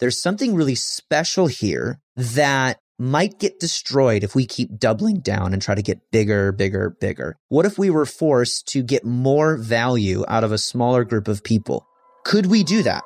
there's something really special here that might get destroyed if we keep doubling down and try to get bigger, bigger, bigger. What if we were forced to get more value out of a smaller group of people? Could we do that?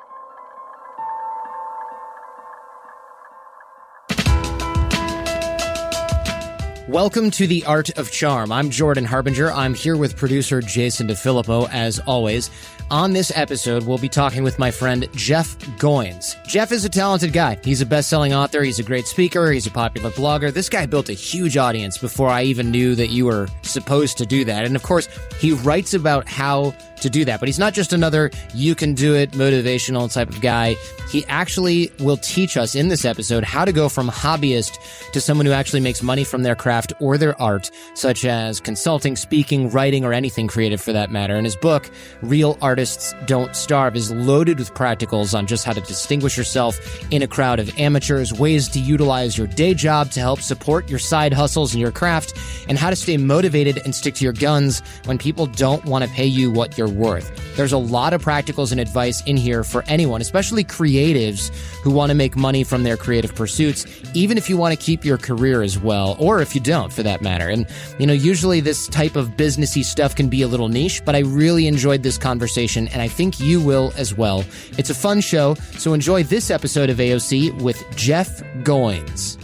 Welcome to the Art of Charm. I'm Jordan Harbinger. I'm here with producer Jason DeFilippo, as always. On this episode, we'll be talking with my friend Jeff Goins. Jeff is a talented guy. He's a best selling author, he's a great speaker, he's a popular blogger. This guy built a huge audience before I even knew that you were supposed to do that. And of course, he writes about how to do that. But he's not just another you can do it motivational type of guy. He actually will teach us in this episode how to go from hobbyist to someone who actually makes money from their craft or their art, such as consulting, speaking, writing, or anything creative for that matter. In his book, Real Artists Don't Starve, is loaded with practicals on just how to distinguish yourself in a crowd of amateurs, ways to utilize your day job to help support your side hustles and your craft, and how to stay motivated and stick to your guns when people don't want to pay you what you're worth. There's a lot of practicals and advice in here for anyone, especially creatives who want to make money from their creative pursuits, even if you want to keep your career as well, or if you don't for that matter. And, you know, usually this type of businessy stuff can be a little niche, but I really enjoyed this conversation and I think you will as well. It's a fun show, so enjoy this episode of AOC with Jeff Goins.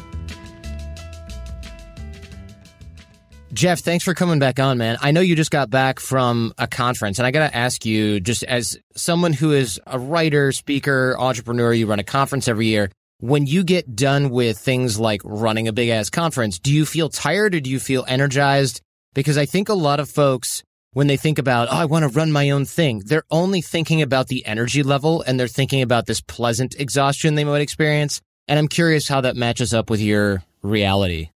Jeff, thanks for coming back on, man. I know you just got back from a conference, and I got to ask you, just as someone who is a writer, speaker, entrepreneur, you run a conference every year. When you get done with things like running a big ass conference, do you feel tired or do you feel energized? Because I think a lot of folks, when they think about, oh, I want to run my own thing, they're only thinking about the energy level and they're thinking about this pleasant exhaustion they might experience. And I'm curious how that matches up with your reality.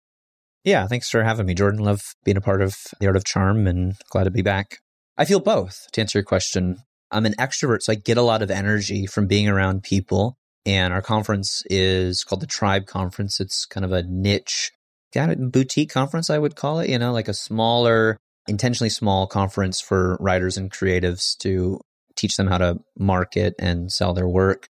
Yeah, thanks for having me, Jordan. Love being a part of the Art of Charm and glad to be back. I feel both, to answer your question. I'm an extrovert, so I get a lot of energy from being around people. And our conference is called the Tribe Conference. It's kind of a niche, kind of boutique conference, I would call it, you know, like a smaller, intentionally small conference for writers and creatives to teach them how to market and sell their work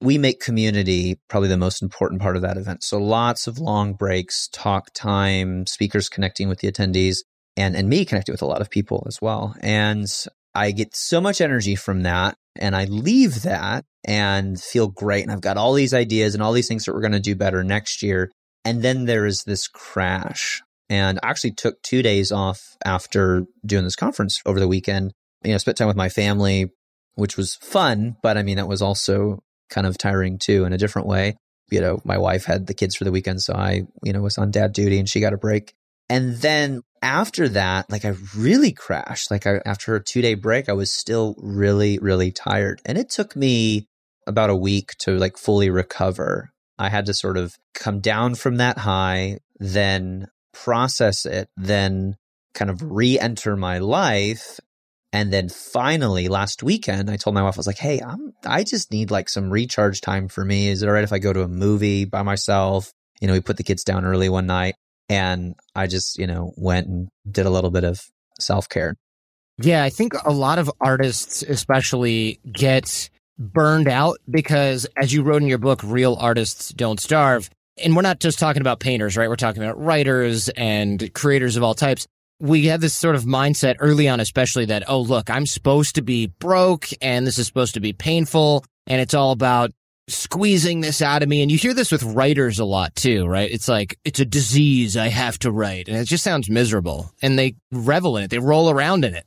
we make community probably the most important part of that event. So lots of long breaks, talk time, speakers connecting with the attendees, and, and me connecting with a lot of people as well. And I get so much energy from that. And I leave that and feel great. And I've got all these ideas and all these things that we're going to do better next year. And then there is this crash. And I actually took two days off after doing this conference over the weekend. You know, spent time with my family, which was fun, but I mean, that was also kind of tiring too in a different way. You know, my wife had the kids for the weekend, so I, you know, was on dad duty and she got a break. And then after that, like I really crashed. Like I, after a two day break, I was still really, really tired. And it took me about a week to like fully recover. I had to sort of come down from that high, then process it, then kind of re enter my life and then finally last weekend, I told my wife, I was like, Hey, I'm, I just need like some recharge time for me. Is it all right if I go to a movie by myself? You know, we put the kids down early one night and I just, you know, went and did a little bit of self care. Yeah. I think a lot of artists, especially get burned out because as you wrote in your book, real artists don't starve. And we're not just talking about painters, right? We're talking about writers and creators of all types we have this sort of mindset early on, especially that, oh, look, I'm supposed to be broke and this is supposed to be painful. And it's all about squeezing this out of me. And you hear this with writers a lot too, right? It's like, it's a disease I have to write. And it just sounds miserable. And they revel in it, they roll around in it.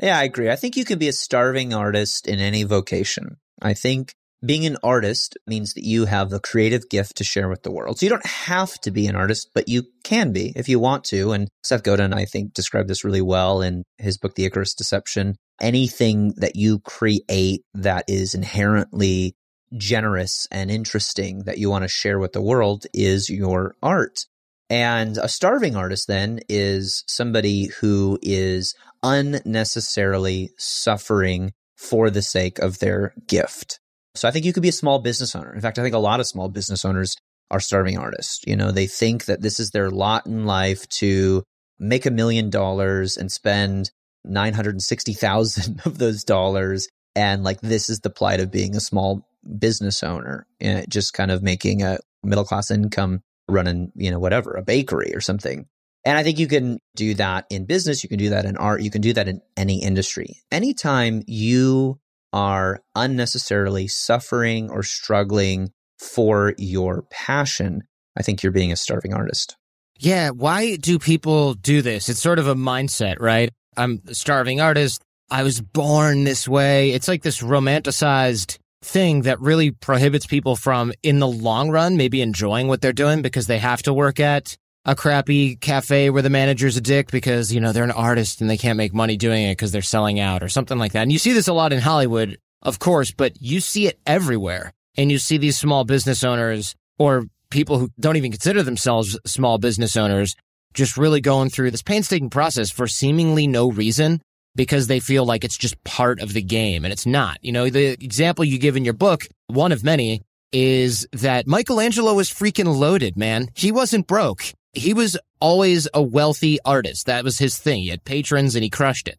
Yeah, I agree. I think you can be a starving artist in any vocation. I think being an artist means that you have the creative gift to share with the world. So you don't have to be an artist, but you can be if you want to. And Seth Godin, I think, described this really well in his book, The Icarus Deception. Anything that you create that is inherently generous and interesting that you want to share with the world is your art. And a starving artist then is somebody who is unnecessarily suffering for the sake of their gift. So I think you could be a small business owner. In fact, I think a lot of small business owners are starving artists. You know, they think that this is their lot in life to make a million dollars and spend 960,000 of those dollars. And like, this is the plight of being a small business owner, uh, just kind of making a middle class income running, you know, whatever, a bakery or something. And I think you can do that in business. You can do that in art. You can do that in any industry. Anytime you are unnecessarily suffering or struggling for your passion, I think you're being a starving artist. Yeah. Why do people do this? It's sort of a mindset, right? I'm a starving artist. I was born this way. It's like this romanticized thing that really prohibits people from, in the long run, maybe enjoying what they're doing because they have to work at a crappy cafe where the manager's a dick because, you know, they're an artist and they can't make money doing it because they're selling out or something like that. And you see this a lot in Hollywood, of course, but you see it everywhere. And you see these small business owners or people who don't even consider themselves small business owners just really going through this painstaking process for seemingly no reason because they feel like it's just part of the game and it's not. You know, the example you give in your book, one of many, is that Michelangelo was freaking loaded, man. He wasn't broke. He was always a wealthy artist. That was his thing. He had patrons and he crushed it.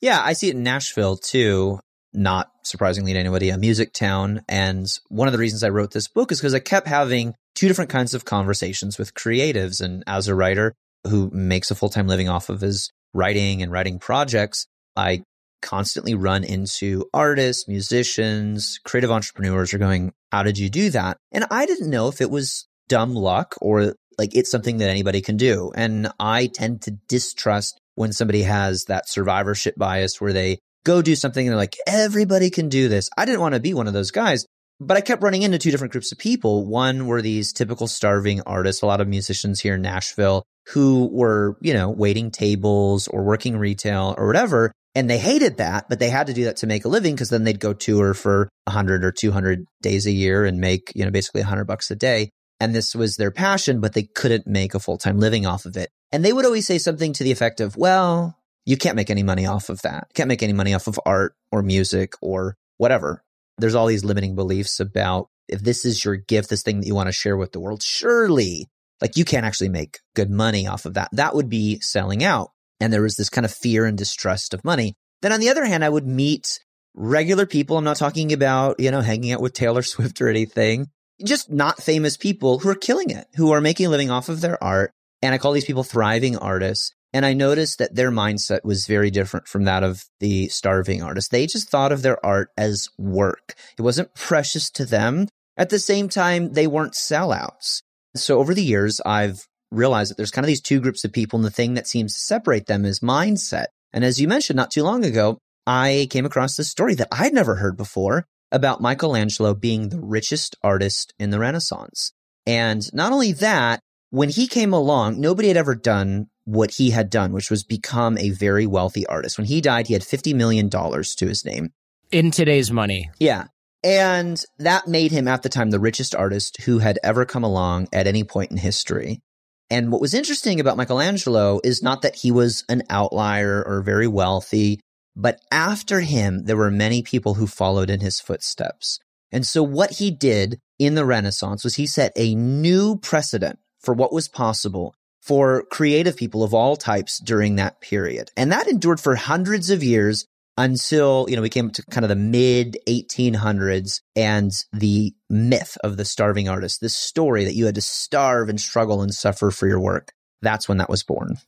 Yeah, I see it in Nashville too. Not surprisingly to anybody, a music town. And one of the reasons I wrote this book is because I kept having two different kinds of conversations with creatives. And as a writer who makes a full time living off of his writing and writing projects, I constantly run into artists, musicians, creative entrepreneurs are going, How did you do that? And I didn't know if it was dumb luck or like it's something that anybody can do. And I tend to distrust when somebody has that survivorship bias where they go do something and they're like, everybody can do this. I didn't want to be one of those guys. But I kept running into two different groups of people. One were these typical starving artists, a lot of musicians here in Nashville who were, you know, waiting tables or working retail or whatever. And they hated that, but they had to do that to make a living because then they'd go tour for 100 or 200 days a year and make, you know, basically 100 bucks a day. And this was their passion, but they couldn't make a full time living off of it. And they would always say something to the effect of, well, you can't make any money off of that. You can't make any money off of art or music or whatever. There's all these limiting beliefs about if this is your gift, this thing that you want to share with the world, surely like you can't actually make good money off of that. That would be selling out. And there was this kind of fear and distrust of money. Then on the other hand, I would meet regular people. I'm not talking about, you know, hanging out with Taylor Swift or anything, just not famous people who are killing it, who are making a living off of their art. And I call these people thriving artists. And I noticed that their mindset was very different from that of the starving artists. They just thought of their art as work. It wasn't precious to them. At the same time, they weren't sellouts. So over the years, I've realized that there's kind of these two groups of people, and the thing that seems to separate them is mindset. And as you mentioned not too long ago, I came across this story that I'd never heard before about Michelangelo being the richest artist in the Renaissance. And not only that, when he came along, nobody had ever done what he had done, which was become a very wealthy artist. When he died, he had $50 million to his name. In today's money. Yeah. And that made him at the time the richest artist who had ever come along at any point in history. And what was interesting about Michelangelo is not that he was an outlier or very wealthy, but after him, there were many people who followed in his footsteps. And so what he did in the Renaissance was he set a new precedent for what was possible for creative people of all types during that period. And that endured for hundreds of years until, you know, we came to kind of the mid 1800s and the myth of the starving artist, this story that you had to starve and struggle and suffer for your work. That's when that was born.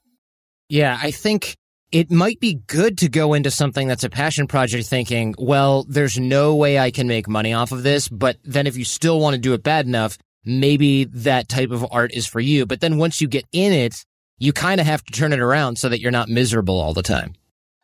Yeah, I think it might be good to go into something that's a passion project thinking, well, there's no way I can make money off of this. But then if you still want to do it bad enough, maybe that type of art is for you. But then once you get in it, you kind of have to turn it around so that you're not miserable all the time.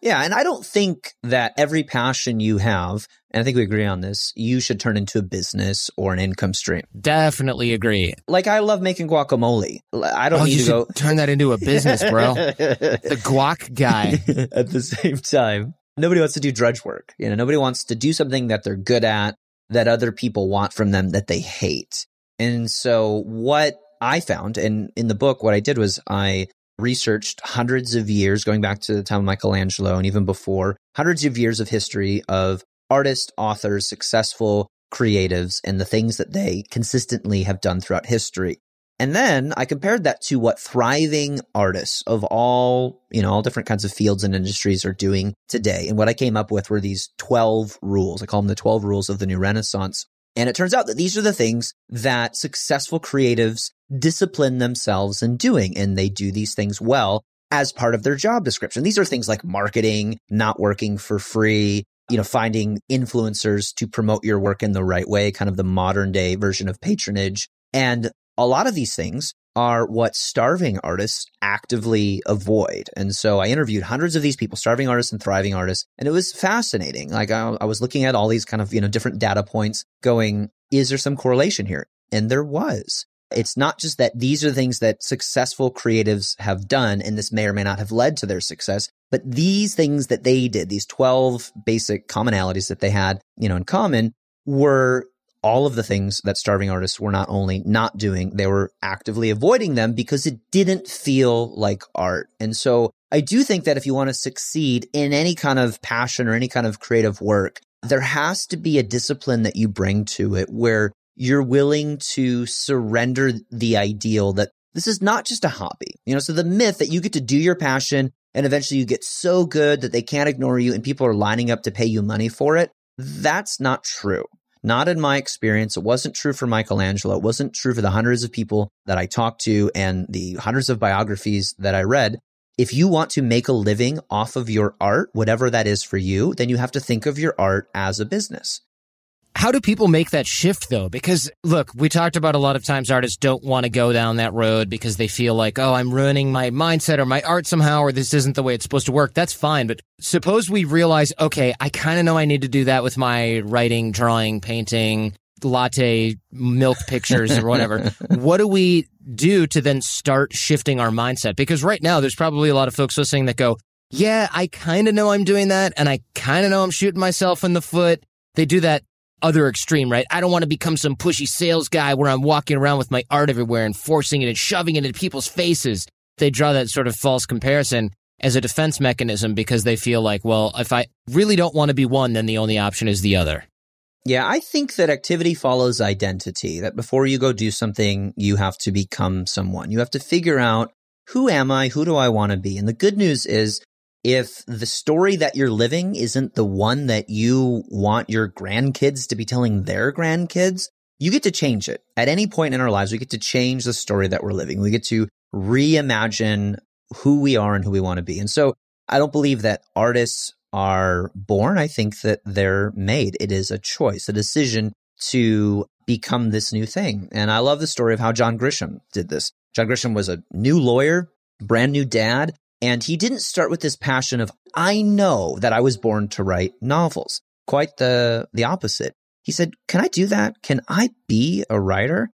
Yeah, and I don't think that every passion you have, and I think we agree on this, you should turn into a business or an income stream. Definitely agree. Like I love making guacamole. I don't oh, need to go turn that into a business, bro. the guac guy. At the same time, nobody wants to do drudge work. You know, nobody wants to do something that they're good at that other people want from them that they hate. And so what I found, and in the book, what I did was I researched hundreds of years, going back to the time of Michelangelo and even before, hundreds of years of history of artists, authors, successful creatives, and the things that they consistently have done throughout history. And then I compared that to what thriving artists of all, you know, all different kinds of fields and industries are doing today. And what I came up with were these 12 rules. I call them the 12 rules of the new renaissance. And it turns out that these are the things that successful creatives discipline themselves in doing. And they do these things well as part of their job description. These are things like marketing, not working for free, you know, finding influencers to promote your work in the right way, kind of the modern day version of patronage. And a lot of these things are what starving artists actively avoid. And so I interviewed hundreds of these people, starving artists and thriving artists, and it was fascinating. Like I, I, was looking at all these kind of, you know, different data points going, is there some correlation here? And there was. It's not just that these are the things that successful creatives have done, and this may or may not have led to their success, but these things that they did, these 12 basic commonalities that they had, you know, in common were all of the things that starving artists were not only not doing, they were actively avoiding them because it didn't feel like art. And so I do think that if you want to succeed in any kind of passion or any kind of creative work, there has to be a discipline that you bring to it where you're willing to surrender the ideal that this is not just a hobby. You know, so the myth that you get to do your passion and eventually you get so good that they can't ignore you and people are lining up to pay you money for it, that's not true. Not in my experience. It wasn't true for Michelangelo. It wasn't true for the hundreds of people that I talked to and the hundreds of biographies that I read. If you want to make a living off of your art, whatever that is for you, then you have to think of your art as a business. How do people make that shift though? Because look, we talked about a lot of times artists don't want to go down that road because they feel like, oh, I'm ruining my mindset or my art somehow, or this isn't the way it's supposed to work. That's fine. But suppose we realize, okay, I kind of know I need to do that with my writing, drawing, painting, latte milk pictures or whatever. what do we do to then start shifting our mindset? Because right now there's probably a lot of folks listening that go, yeah, I kind of know I'm doing that and I kind of know I'm shooting myself in the foot. They do that other extreme, right? I don't want to become some pushy sales guy where I'm walking around with my art everywhere and forcing it and shoving it in people's faces. They draw that sort of false comparison as a defense mechanism because they feel like, well, if I really don't want to be one, then the only option is the other. Yeah, I think that activity follows identity, that before you go do something, you have to become someone. You have to figure out who am I? Who do I want to be? And the good news is if the story that you're living isn't the one that you want your grandkids to be telling their grandkids, you get to change it. At any point in our lives, we get to change the story that we're living. We get to reimagine who we are and who we want to be. And so I don't believe that artists are born. I think that they're made. It is a choice, a decision to become this new thing. And I love the story of how John Grisham did this. John Grisham was a new lawyer, brand new dad, and he didn't start with this passion of, I know that I was born to write novels. Quite the, the opposite. He said, Can I do that? Can I be a writer?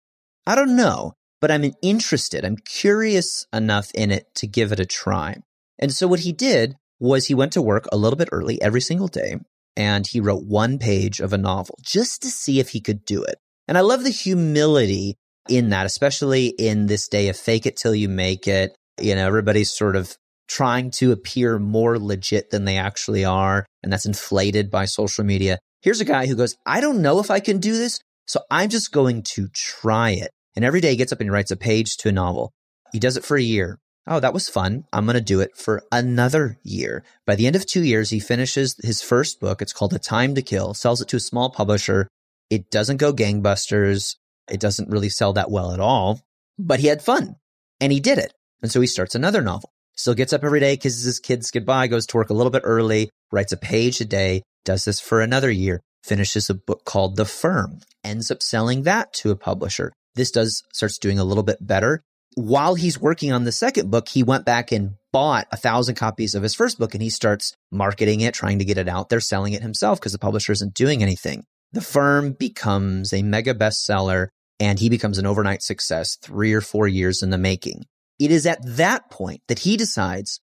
I don't know, but I'm interested. I'm curious enough in it to give it a try. And so what he did was he went to work a little bit early every single day and he wrote one page of a novel just to see if he could do it. And I love the humility in that, especially in this day of fake it till you make it. You know, everybody's sort of trying to appear more legit than they actually are. And that's inflated by social media. Here's a guy who goes, I don't know if I can do this. So I'm just going to try it. And every day he gets up and he writes a page to a novel. He does it for a year. Oh, that was fun. I'm going to do it for another year. By the end of two years, he finishes his first book. It's called A Time to Kill, sells it to a small publisher. It doesn't go gangbusters. It doesn't really sell that well at all, but he had fun and he did it. And so he starts another novel. Still gets up every day, kisses his kids goodbye, goes to work a little bit early, writes a page a day, does this for another year, finishes a book called The Firm, ends up selling that to a publisher. This does starts doing a little bit better. While he's working on the second book, he went back and bought a thousand copies of his first book and he starts marketing it, trying to get it out there, selling it himself because the publisher isn't doing anything. The firm becomes a mega bestseller and he becomes an overnight success three or four years in the making. It is at that point that he decides,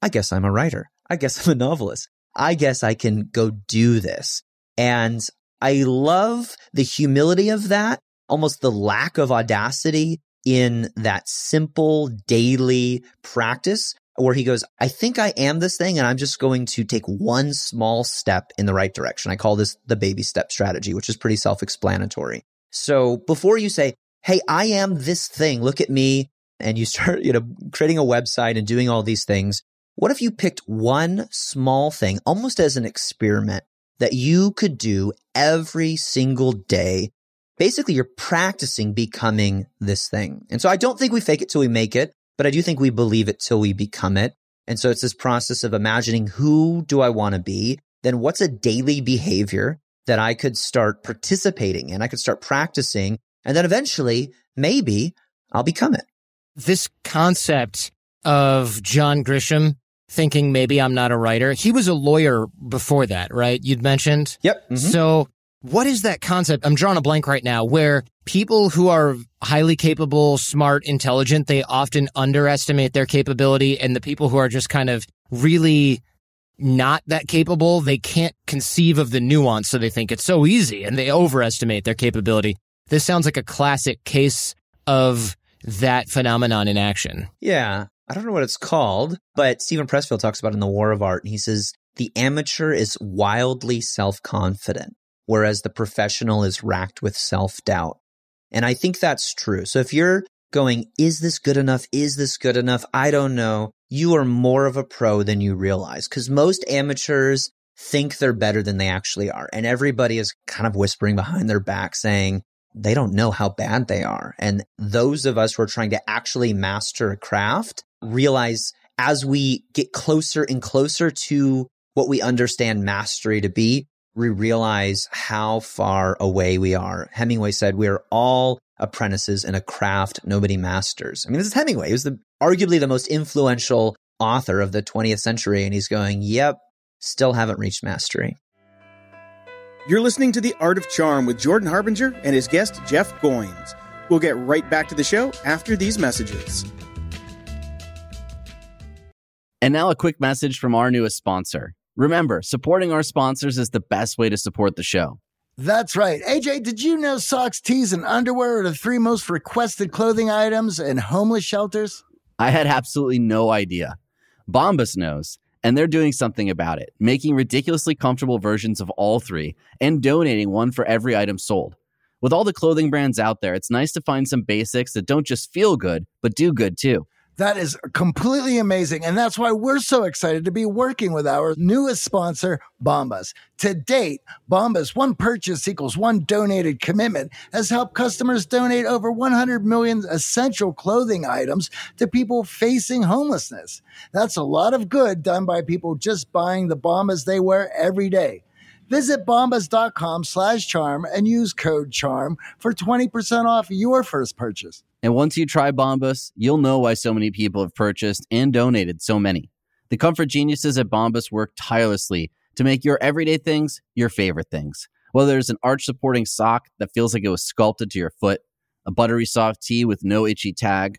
I guess I'm a writer. I guess I'm a novelist. I guess I can go do this. And I love the humility of that, almost the lack of audacity in that simple daily practice where he goes, I think I am this thing and I'm just going to take one small step in the right direction. I call this the baby step strategy, which is pretty self explanatory. So before you say, hey, I am this thing. Look at me. And you start, you know, creating a website and doing all these things. What if you picked one small thing, almost as an experiment, that you could do every single day? Basically, you're practicing becoming this thing. And so I don't think we fake it till we make it, but I do think we believe it till we become it. And so it's this process of imagining who do I want to be? Then what's a daily behavior that I could start participating in? I could start practicing. And then eventually, maybe I'll become it. This concept of John Grisham thinking maybe I'm not a writer. He was a lawyer before that, right? You'd mentioned. Yep. Mm-hmm. So what is that concept? I'm drawing a blank right now where people who are highly capable, smart, intelligent, they often underestimate their capability. And the people who are just kind of really not that capable, they can't conceive of the nuance. So they think it's so easy and they overestimate their capability. This sounds like a classic case of that phenomenon in action. Yeah. I don't know what it's called, but Steven Pressfield talks about in The War of Art. And he says, the amateur is wildly self confident, whereas the professional is racked with self doubt. And I think that's true. So if you're going, is this good enough? Is this good enough? I don't know. You are more of a pro than you realize because most amateurs think they're better than they actually are. And everybody is kind of whispering behind their back saying, they don't know how bad they are. And those of us who are trying to actually master a craft realize as we get closer and closer to what we understand mastery to be, we realize how far away we are. Hemingway said, we are all apprentices in a craft nobody masters. I mean, this is Hemingway. He was the, arguably the most influential author of the 20th century. And he's going, yep, still haven't reached mastery. You're listening to The Art of Charm with Jordan Harbinger and his guest, Jeff Goins. We'll get right back to the show after these messages. And now a quick message from our newest sponsor. Remember, supporting our sponsors is the best way to support the show. That's right. AJ, did you know socks, tees, and underwear are the three most requested clothing items in homeless shelters? I had absolutely no idea. Bombas knows and they're doing something about it, making ridiculously comfortable versions of all three and donating one for every item sold. With all the clothing brands out there, it's nice to find some basics that don't just feel good, but do good too. That is completely amazing. And that's why we're so excited to be working with our newest sponsor, Bombas. To date, Bombas, one purchase equals one donated commitment, has helped customers donate over 100 million essential clothing items to people facing homelessness. That's a lot of good done by people just buying the Bombas they wear every day. Visit bombas.com slash charm and use code CHARM for 20% off your first purchase. And once you try Bombas, you'll know why so many people have purchased and donated so many. The comfort geniuses at Bombas work tirelessly to make your everyday things your favorite things. Whether it's an arch supporting sock that feels like it was sculpted to your foot, a buttery soft tee with no itchy tag,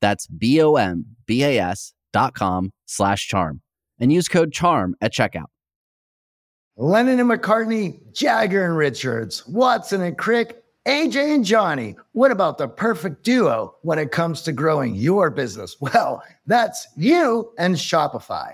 That's B-O-M-B-A-S dot com slash charm and use code CHARM at checkout. Lennon and McCartney, Jagger and Richards, Watson and Crick, AJ and Johnny. What about the perfect duo when it comes to growing your business? Well, that's you and Shopify.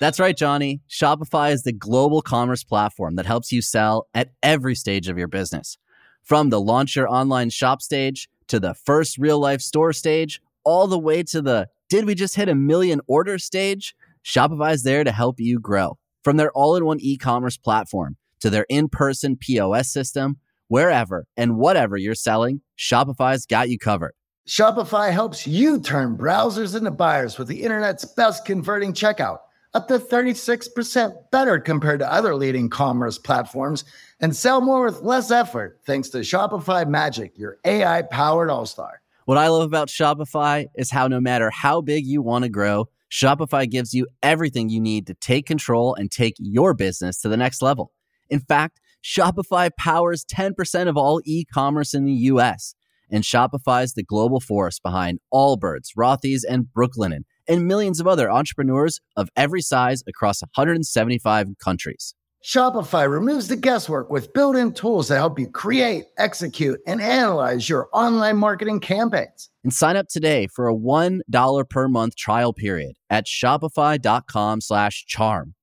That's right, Johnny. Shopify is the global commerce platform that helps you sell at every stage of your business. From the launch your online shop stage to the first real life store stage, all the way to the did we just hit a million order stage? Shopify's there to help you grow. From their all in one e commerce platform to their in person POS system, wherever and whatever you're selling, Shopify's got you covered. Shopify helps you turn browsers into buyers with the internet's best converting checkout up to 36% better compared to other leading commerce platforms, and sell more with less effort thanks to Shopify Magic, your AI powered all star. What I love about Shopify is how no matter how big you want to grow, Shopify gives you everything you need to take control and take your business to the next level. In fact, Shopify powers 10% of all e commerce in the US, and Shopify is the global force behind Allbirds, Rothy's, and Brooklinen, and millions of other entrepreneurs of every size across 175 countries. Shopify removes the guesswork with built in tools that help you create, execute, and analyze your online marketing campaigns. And sign up today for a $1 per month trial period at shopify.com slash charm.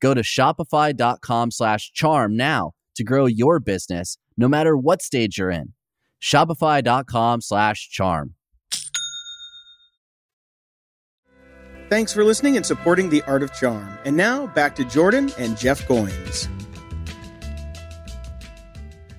Go to shopify.com slash charm now to grow your business no matter what stage you're in. Shopify.com slash charm. Thanks for listening and supporting The Art of Charm. And now back to Jordan and Jeff Goins.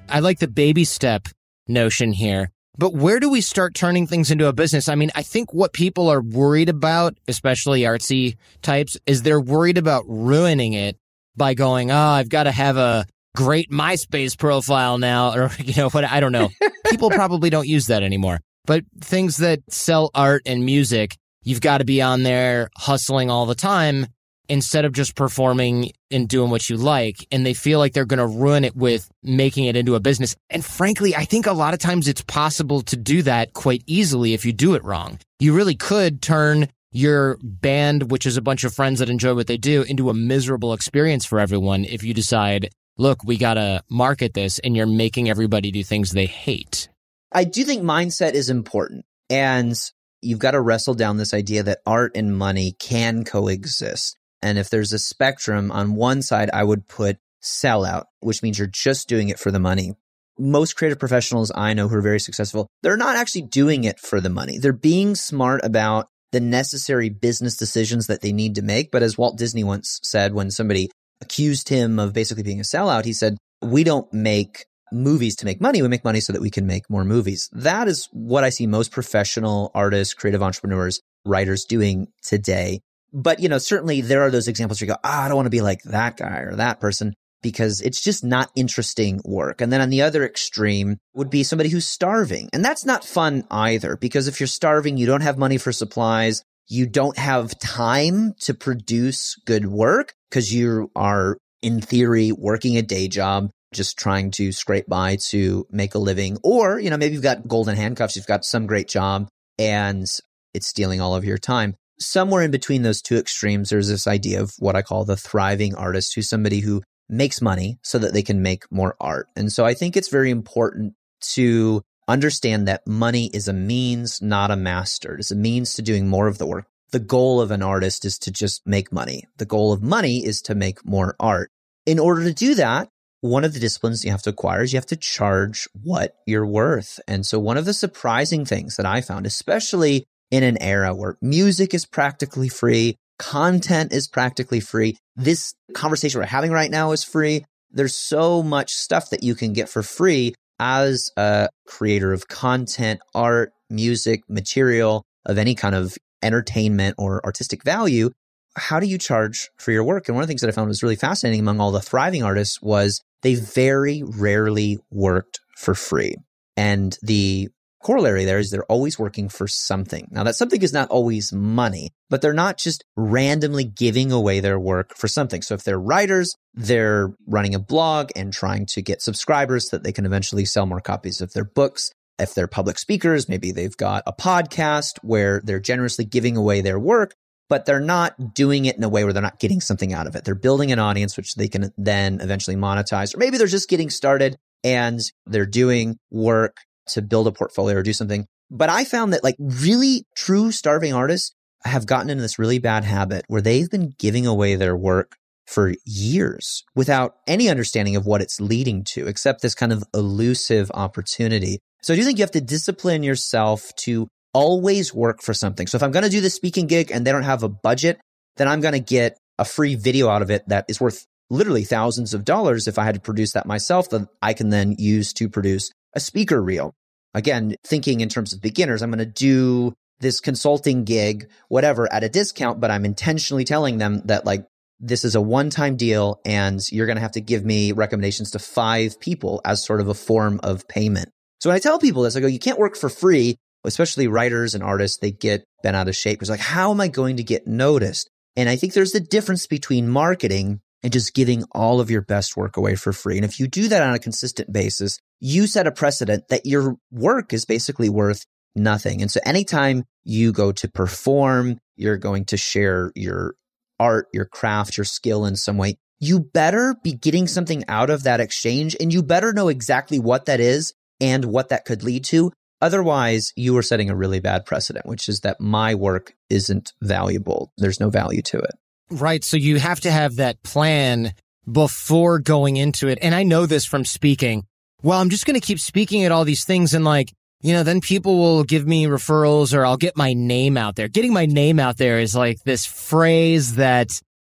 I like the baby step notion here. But where do we start turning things into a business? I mean, I think what people are worried about, especially artsy types, is they're worried about ruining it by going, oh, I've got to have a great MySpace profile now, or, you know, what I don't know. people probably don't use that anymore. But things that sell art and music, you've got to be on there hustling all the time instead of just performing and doing what you like. And they feel like they're going to ruin it with making it into a business. And frankly, I think a lot of times it's possible to do that quite easily if you do it wrong. You really could turn your band, which is a bunch of friends that enjoy what they do, into a miserable experience for everyone if you decide, look, we got to market this and you're making everybody do things they hate. I do think mindset is important. And you've got to wrestle down this idea that art and money can coexist. And if there's a spectrum, on one side, I would put sellout, which means you're just doing it for the money. Most creative professionals I know who are very successful, they're not actually doing it for the money. They're being smart about the necessary business decisions that they need to make. But as Walt Disney once said, when somebody accused him of basically being a sellout, he said, We don't make movies to make money. We make money so that we can make more movies. That is what I see most professional artists, creative entrepreneurs, writers doing today. But, you know, certainly there are those examples where you go, oh, I don't want to be like that guy or that person because it's just not interesting work. And then on the other extreme would be somebody who's starving. And that's not fun either because if you're starving, you don't have money for supplies. You don't have time to produce good work because you are in theory working a day job just trying to scrape by to make a living. Or, you know, maybe you've got golden handcuffs, you've got some great job and it's stealing all of your time. Somewhere in between those two extremes, there's this idea of what I call the thriving artist, who's somebody who makes money so that they can make more art. And so I think it's very important to understand that money is a means, not a master. It's a means to doing more of the work. The goal of an artist is to just make money. The goal of money is to make more art. In order to do that, one of the disciplines you have to acquire is you have to charge what you're worth. And so one of the surprising things that I found, especially in an era where music is practically free, content is practically free, this conversation we're having right now is free. There's so much stuff that you can get for free as a creator of content, art, music, material of any kind of entertainment or artistic value. How do you charge for your work? And one of the things that I found was really fascinating among all the thriving artists was they very rarely worked for free. And the corollary there is they're always working for something. Now that something is not always money, but they're not just randomly giving away their work for something. So if they're writers, they're running a blog and trying to get subscribers so that they can eventually sell more copies of their books. If they're public speakers, maybe they've got a podcast where they're generously giving away their work but they're not doing it in a way where they're not getting something out of it. They're building an audience, which they can then eventually monetize. Or maybe they're just getting started and they're doing work to build a portfolio or do something. But I found that like really true starving artists have gotten into this really bad habit where they've been giving away their work for years without any understanding of what it's leading to, except this kind of elusive opportunity. So I do think you have to discipline yourself to always work for something. So if I'm going to do the speaking gig and they don't have a budget, then I'm going to get a free video out of it that is worth literally thousands of dollars if I had to produce that myself that I can then use to produce a speaker reel. Again, thinking in terms of beginners, I'm going to do this consulting gig, whatever, at a discount, but I'm intentionally telling them that like this is a one time deal and you're going to have to give me recommendations to five people as sort of a form of payment. So when I tell people this, I go, you can't work for free, especially writers and artists. They get bent out of shape. It's like, how am I going to get noticed? And I think there's the difference between marketing and just giving all of your best work away for free. And if you do that on a consistent basis, you set a precedent that your work is basically worth nothing. And so anytime you go to perform, you're going to share your art, your craft, your skill in some way, you better be getting something out of that exchange and you better know exactly what that is and what that could lead to. Otherwise, you are setting a really bad precedent, which is that my work isn't valuable. There's no value to it. Right. So you have to have that plan before going into it. And I know this from speaking. Well, I'm just going to keep speaking at all these things and like, you know, then people will give me referrals or I'll get my name out there. Getting my name out there is like this phrase that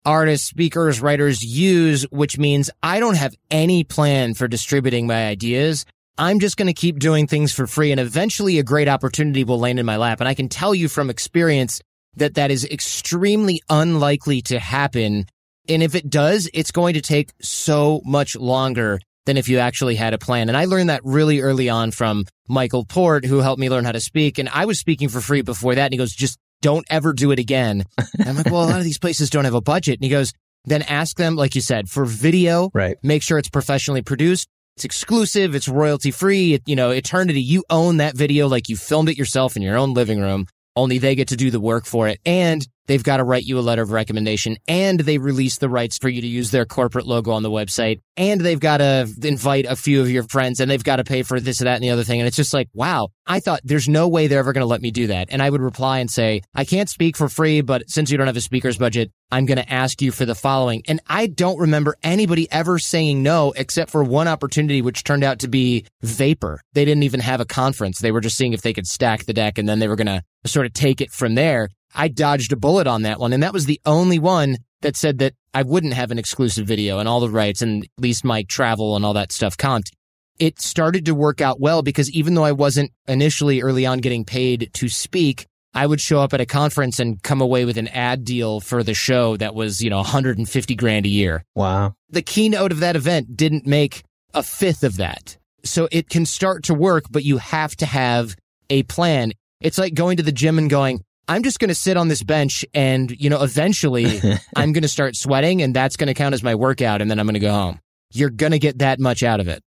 artists, speakers, writers use, which means I don't have any plan for distributing my ideas. I'm just going to keep doing things for free and eventually a great opportunity will land in my lap. And I can tell you from experience that that is extremely unlikely to happen. And if it does, it's going to take so much longer than if you actually had a plan. And I learned that really early on from Michael Port, who helped me learn how to speak. And I was speaking for free before that. And he goes, just don't ever do it again. And I'm like, well, a lot of these places don't have a budget. And he goes, then ask them, like you said, for video, right? Make sure it's professionally produced. It's exclusive. It's royalty free. It, you know, eternity. You own that video like you filmed it yourself in your own living room. Only they get to do the work for it. And they've got to write you a letter of recommendation. And they release the rights for you to use their corporate logo on the website. And they've got to invite a few of your friends and they've got to pay for this and that and the other thing. And it's just like wow i thought there's no way they're ever going to let me do that. And i would reply and say i can't speak for free but since you don't have a speaker's budget i'm going to ask you for the following. And i don't remember anybody ever saying no except for one opportunity which turned out to be vapor. They didn't even have a conference. They were just seeing if they could stack the deck and then they were going to sort of take it from there I dodged a bullet on that one. And that was the only one that said that I wouldn't have an exclusive video and all the rights and at least my travel and all that stuff comped. It started to work out well because even though I wasn't initially early on getting paid to speak, I would show up at a conference and come away with an ad deal for the show that was, you know, 150 grand a year. Wow. The keynote of that event didn't make a fifth of that. So it can start to work, but you have to have a plan. It's like going to the gym and going, I'm just going to sit on this bench and, you know, eventually I'm going to start sweating and that's going to count as my workout and then I'm going to go home. You're going to get that much out of it.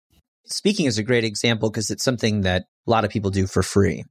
Speaking is a great example because it's something that a lot of people do for free.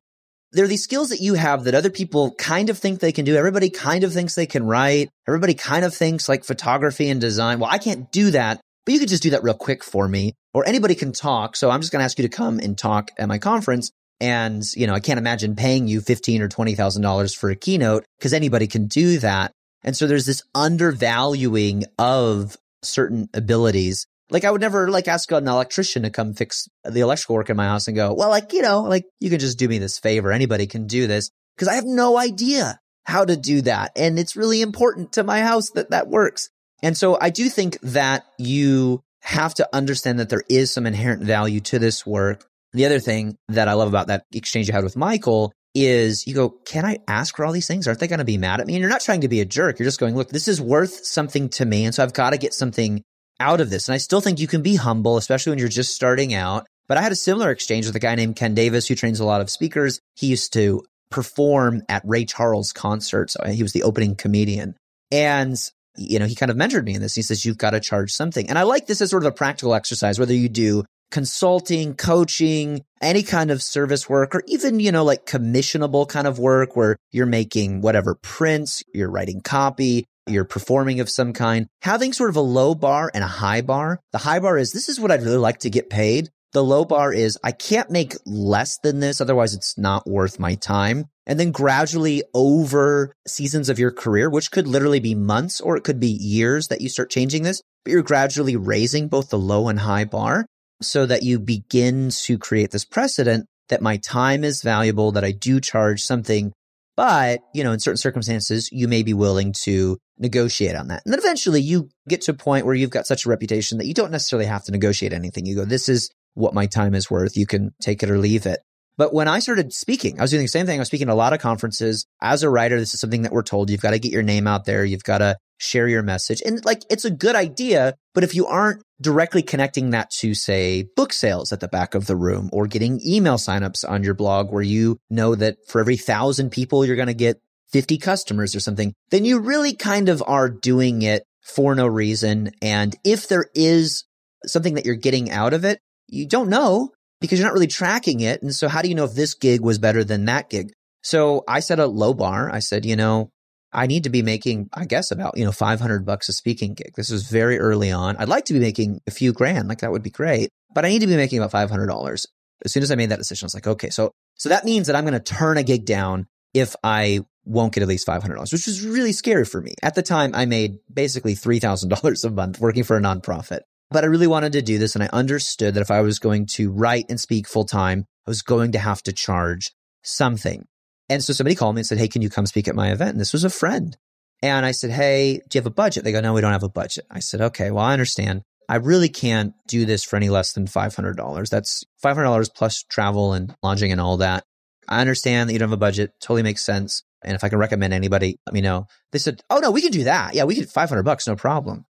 There are these skills that you have that other people kind of think they can do. Everybody kind of thinks they can write. Everybody kind of thinks like photography and design. Well, I can't do that, but you could just do that real quick for me. Or anybody can talk. So I'm just going to ask you to come and talk at my conference. And, you know, I can't imagine paying you fifteen or twenty thousand dollars for a keynote because anybody can do that. And so there's this undervaluing of certain abilities. Like I would never like ask an electrician to come fix the electrical work in my house and go, well, like, you know, like you can just do me this favor. Anybody can do this because I have no idea how to do that. And it's really important to my house that that works. And so I do think that you have to understand that there is some inherent value to this work. The other thing that I love about that exchange you had with Michael is you go, can I ask for all these things? Aren't they going to be mad at me? And you're not trying to be a jerk. You're just going, look, this is worth something to me. And so I've got to get something out of this. And I still think you can be humble, especially when you're just starting out. But I had a similar exchange with a guy named Ken Davis who trains a lot of speakers. He used to perform at Ray Charles concerts. Uh, he was the opening comedian. And you know, he kind of mentored me in this. He says, you've got to charge something. And I like this as sort of a practical exercise, whether you do consulting, coaching, any kind of service work, or even, you know, like commissionable kind of work where you're making whatever prints, you're writing copy, you're performing of some kind, having sort of a low bar and a high bar. The high bar is this is what I'd really like to get paid. The low bar is I can't make less than this. Otherwise it's not worth my time. And then gradually over seasons of your career, which could literally be months or it could be years that you start changing this, but you're gradually raising both the low and high bar so that you begin to create this precedent that my time is valuable, that I do charge something. But, you know, in certain circumstances, you may be willing to negotiate on that. And then eventually you get to a point where you've got such a reputation that you don't necessarily have to negotiate anything. You go, this is what my time is worth. You can take it or leave it. But when I started speaking, I was doing the same thing. I was speaking at a lot of conferences. As a writer, this is something that we're told you've got to get your name out there. You've got to share your message. And like, it's a good idea. But if you aren't directly connecting that to, say, book sales at the back of the room or getting email signups on your blog where you know that for every thousand people, you're going to get 50 customers or something, then you really kind of are doing it for no reason. And if there is something that you're getting out of it, you don't know because you're not really tracking it. And so how do you know if this gig was better than that gig? So I set a low bar. I said, you know, I need to be making, I guess, about, you know, 500 bucks a speaking gig. This was very early on. I'd like to be making a few grand. Like that would be great, but I need to be making about $500. As soon as I made that decision, I was like, okay, so, so that means that I'm going to turn a gig down if I won't get at least $500, which was really scary for me. At the time, I made basically $3,000 a month working for a nonprofit. But I really wanted to do this. And I understood that if I was going to write and speak full time, I was going to have to charge something. And so somebody called me and said, Hey, can you come speak at my event? And this was a friend. And I said, Hey, do you have a budget? They go, No, we don't have a budget. I said, Okay, well, I understand. I really can't do this for any less than $500. That's $500 plus travel and lodging and all that. I understand that you don't have a budget. Totally makes sense. And if I can recommend anybody, let me know. They said, Oh, no, we can do that. Yeah, we get 500 bucks, no problem.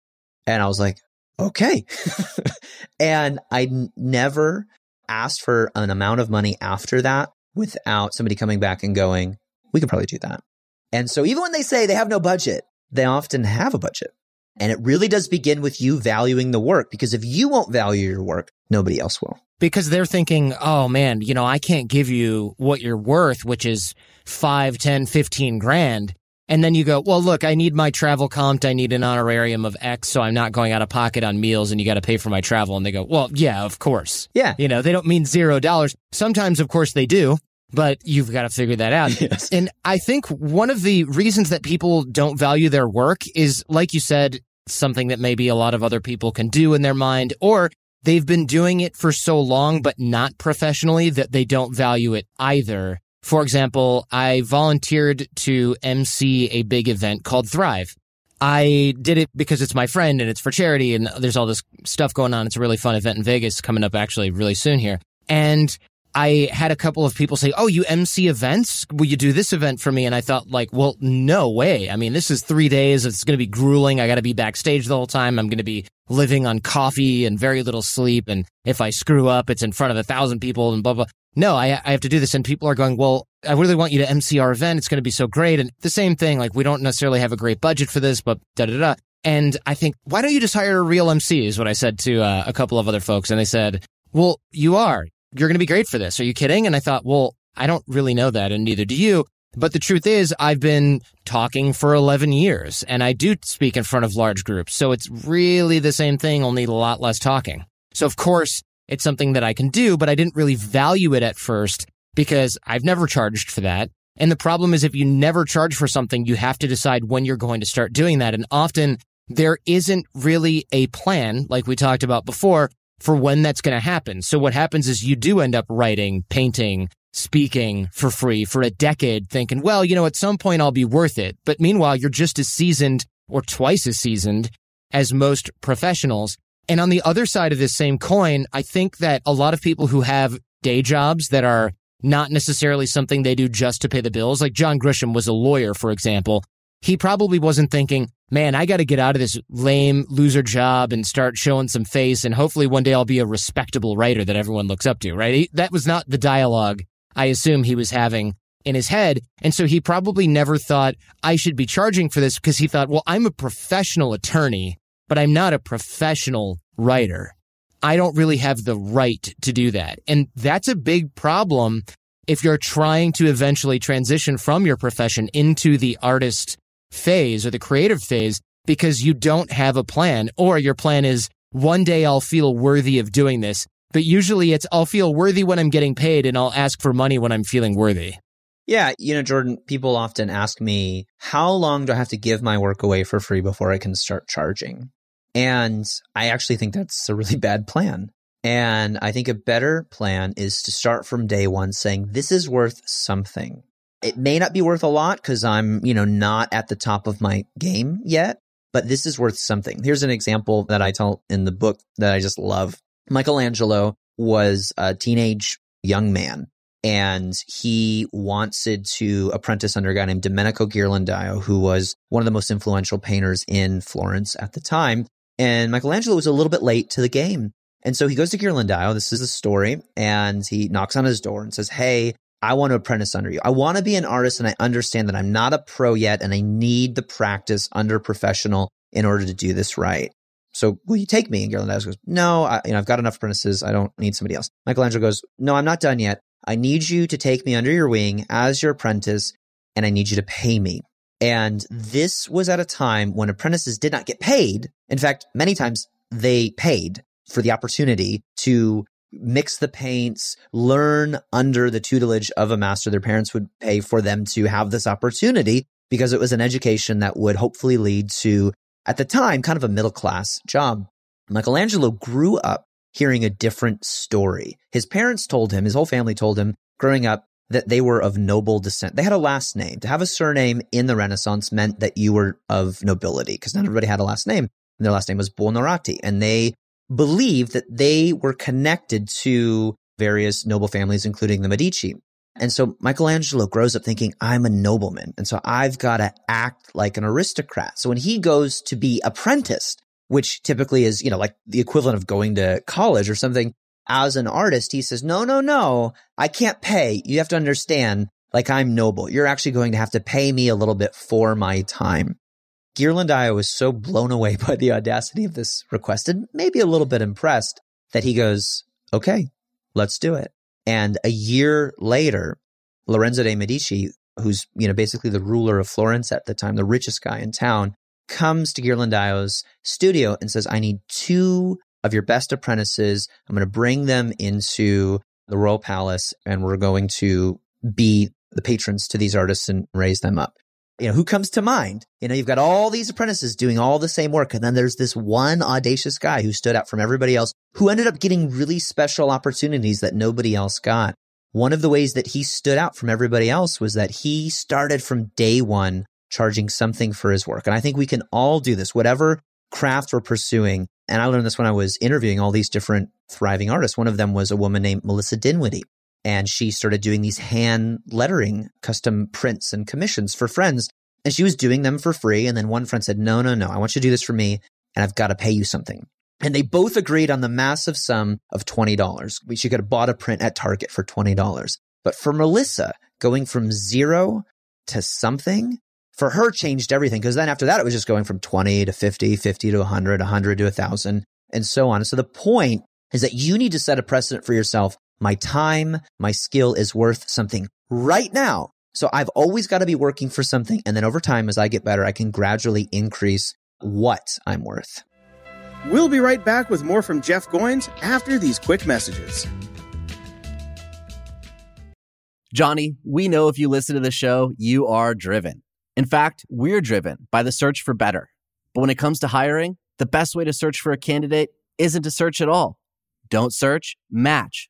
And I was like, okay. and I never asked for an amount of money after that without somebody coming back and going, we could probably do that. And so even when they say they have no budget, they often have a budget. And it really does begin with you valuing the work because if you won't value your work, nobody else will. Because they're thinking, oh man, you know, I can't give you what you're worth, which is five, ten, fifteen grand. And then you go, well, look, I need my travel comped. I need an honorarium of X, so I'm not going out of pocket on meals and you got to pay for my travel. And they go, well, yeah, of course. Yeah. You know, they don't mean zero dollars. Sometimes, of course, they do, but you've got to figure that out. Yes. And I think one of the reasons that people don't value their work is, like you said, something that maybe a lot of other people can do in their mind, or they've been doing it for so long, but not professionally that they don't value it either. For example, I volunteered to MC a big event called Thrive. I did it because it's my friend and it's for charity and there's all this stuff going on. It's a really fun event in Vegas coming up actually really soon here. And I had a couple of people say, Oh, you MC events? Will you do this event for me? And I thought like, well, no way. I mean, this is three days. It's going to be grueling. I got to be backstage the whole time. I'm going to be living on coffee and very little sleep. And if I screw up, it's in front of a thousand people and blah, blah. No, I, I have to do this. And people are going, well, I really want you to MC our event. It's going to be so great. And the same thing, like we don't necessarily have a great budget for this, but da da da. And I think, why don't you just hire a real MC is what I said to uh, a couple of other folks. And they said, well, you are, you're going to be great for this. Are you kidding? And I thought, well, I don't really know that. And neither do you. But the truth is, I've been talking for 11 years and I do speak in front of large groups. So it's really the same thing, only a lot less talking. So of course, it's something that I can do, but I didn't really value it at first because I've never charged for that. And the problem is if you never charge for something, you have to decide when you're going to start doing that. And often there isn't really a plan, like we talked about before, for when that's going to happen. So what happens is you do end up writing, painting, speaking for free for a decade thinking, well, you know, at some point I'll be worth it. But meanwhile, you're just as seasoned or twice as seasoned as most professionals. And on the other side of this same coin, I think that a lot of people who have day jobs that are not necessarily something they do just to pay the bills, like John Grisham was a lawyer, for example, he probably wasn't thinking, man, I got to get out of this lame loser job and start showing some face. And hopefully one day I'll be a respectable writer that everyone looks up to, right? That was not the dialogue I assume he was having in his head. And so he probably never thought I should be charging for this because he thought, well, I'm a professional attorney, but I'm not a professional writer. I don't really have the right to do that. And that's a big problem if you're trying to eventually transition from your profession into the artist phase or the creative phase because you don't have a plan or your plan is one day I'll feel worthy of doing this. But usually it's I'll feel worthy when I'm getting paid and I'll ask for money when I'm feeling worthy. Yeah, you know, Jordan, people often ask me, how long do I have to give my work away for free before I can start charging? And I actually think that's a really bad plan. And I think a better plan is to start from day one saying, this is worth something. It may not be worth a lot because I'm, you know, not at the top of my game yet, but this is worth something. Here's an example that I tell in the book that I just love. Michelangelo was a teenage young man and he wanted to apprentice under a guy named Domenico Ghirlandaio, who was one of the most influential painters in Florence at the time. And Michelangelo was a little bit late to the game. And so he goes to Ghirlandaio. This is the story. And he knocks on his door and says, Hey, I want to apprentice under you. I want to be an artist and I understand that I'm not a pro yet and I need the practice under professional in order to do this right. So will you take me? And Ghirlandaio goes, no, I, you know, I've got enough apprentices. I don't need somebody else. Michelangelo goes, no, I'm not done yet. I need you to take me under your wing as your apprentice and I need you to pay me. And this was at a time when apprentices did not get paid. In fact, many times they paid for the opportunity to mix the paints, learn under the tutelage of a master. Their parents would pay for them to have this opportunity because it was an education that would hopefully lead to, at the time, kind of a middle class job. Michelangelo grew up hearing a different story. His parents told him, his whole family told him growing up that they were of noble descent. They had a last name. To have a surname in the Renaissance meant that you were of nobility because not everybody had a last name. And their last name was Buonarroti. And they believed that they were connected to various noble families, including the Medici. And so Michelangelo grows up thinking, I'm a nobleman. And so I've got to act like an aristocrat. So when he goes to be apprenticed, which typically is, you know, like the equivalent of going to college or something, as an artist, he says, no, no, no, I can't pay. You have to understand, like I'm noble. You're actually going to have to pay me a little bit for my time. Ghirlandaio was so blown away by the audacity of this request and maybe a little bit impressed that he goes, okay, let's do it. And a year later, Lorenzo de' Medici, who's, you know, basically the ruler of Florence at the time, the richest guy in town, comes to Ghirlandaio's studio and says, I need two of your best apprentices. I'm going to bring them into the royal palace and we're going to be the patrons to these artists and raise them up you know, who comes to mind? You know, you've got all these apprentices doing all the same work. And then there's this one audacious guy who stood out from everybody else who ended up getting really special opportunities that nobody else got. One of the ways that he stood out from everybody else was that he started from day one charging something for his work. And I think we can all do this, whatever craft we're pursuing. And I learned this when I was interviewing all these different thriving artists. One of them was a woman named Melissa Dinwiddie and she started doing these hand lettering custom prints and commissions for friends. And she was doing them for free. And then one friend said no no no. I want you to do this for me and i've got to pay you something. And they both agreed on the massive sum of $20 she could have bought a print at target for $20 but for melissa going from zero to something for her changed everything because then after that it was just going from 20 to 50 50 to 100 100 to 1000 and so on. So the point is that you need to set a precedent for yourself my time, my skill is worth something right now. So I've always got to be working for something. And then over time, as I get better, I can gradually increase what I'm worth. We'll be right back with more from Jeff Goins after these quick messages. Johnny, we know if you listen to the show, you are driven. In fact, we're driven by the search for better. But when it comes to hiring, the best way to search for a candidate isn't to search at all. Don't search, match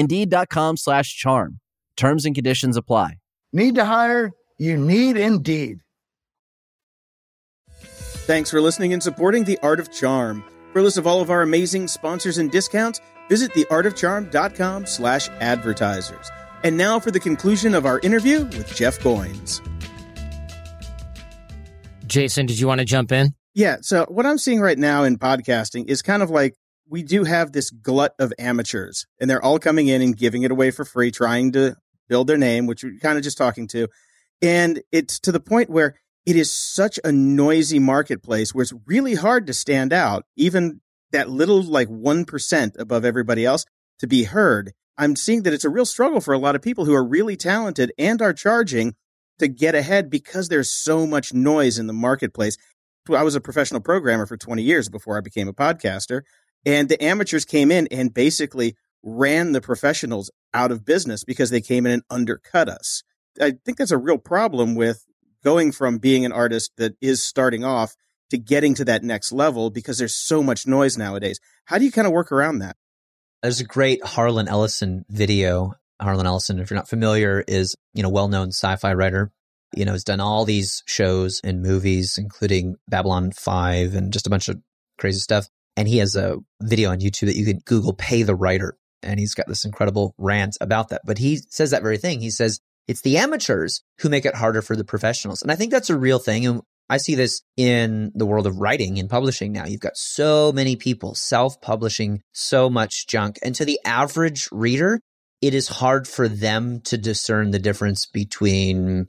Indeed.com slash charm. Terms and conditions apply. Need to hire? You need Indeed. Thanks for listening and supporting The Art of Charm. For a list of all of our amazing sponsors and discounts, visit theartofcharm.com slash advertisers. And now for the conclusion of our interview with Jeff Goins. Jason, did you want to jump in? Yeah. So what I'm seeing right now in podcasting is kind of like we do have this glut of amateurs and they're all coming in and giving it away for free, trying to build their name, which we're kind of just talking to. And it's to the point where it is such a noisy marketplace where it's really hard to stand out, even that little like 1% above everybody else to be heard. I'm seeing that it's a real struggle for a lot of people who are really talented and are charging to get ahead because there's so much noise in the marketplace. I was a professional programmer for 20 years before I became a podcaster, and the amateurs came in and basically ran the professionals out of business because they came in and undercut us. I think that's a real problem with going from being an artist that is starting off to getting to that next level because there's so much noise nowadays. How do you kind of work around that? There's a great Harlan Ellison video. Harlan Ellison, if you're not familiar, is, you know, well-known sci-fi writer. You know, has done all these shows and movies, including Babylon 5 and just a bunch of crazy stuff. And he has a video on YouTube that you can Google pay the writer. And he's got this incredible rant about that. But he says that very thing. He says, it's the amateurs who make it harder for the professionals. And I think that's a real thing. And I see this in the world of writing and publishing now. You've got so many people self publishing so much junk. And to the average reader, it is hard for them to discern the difference between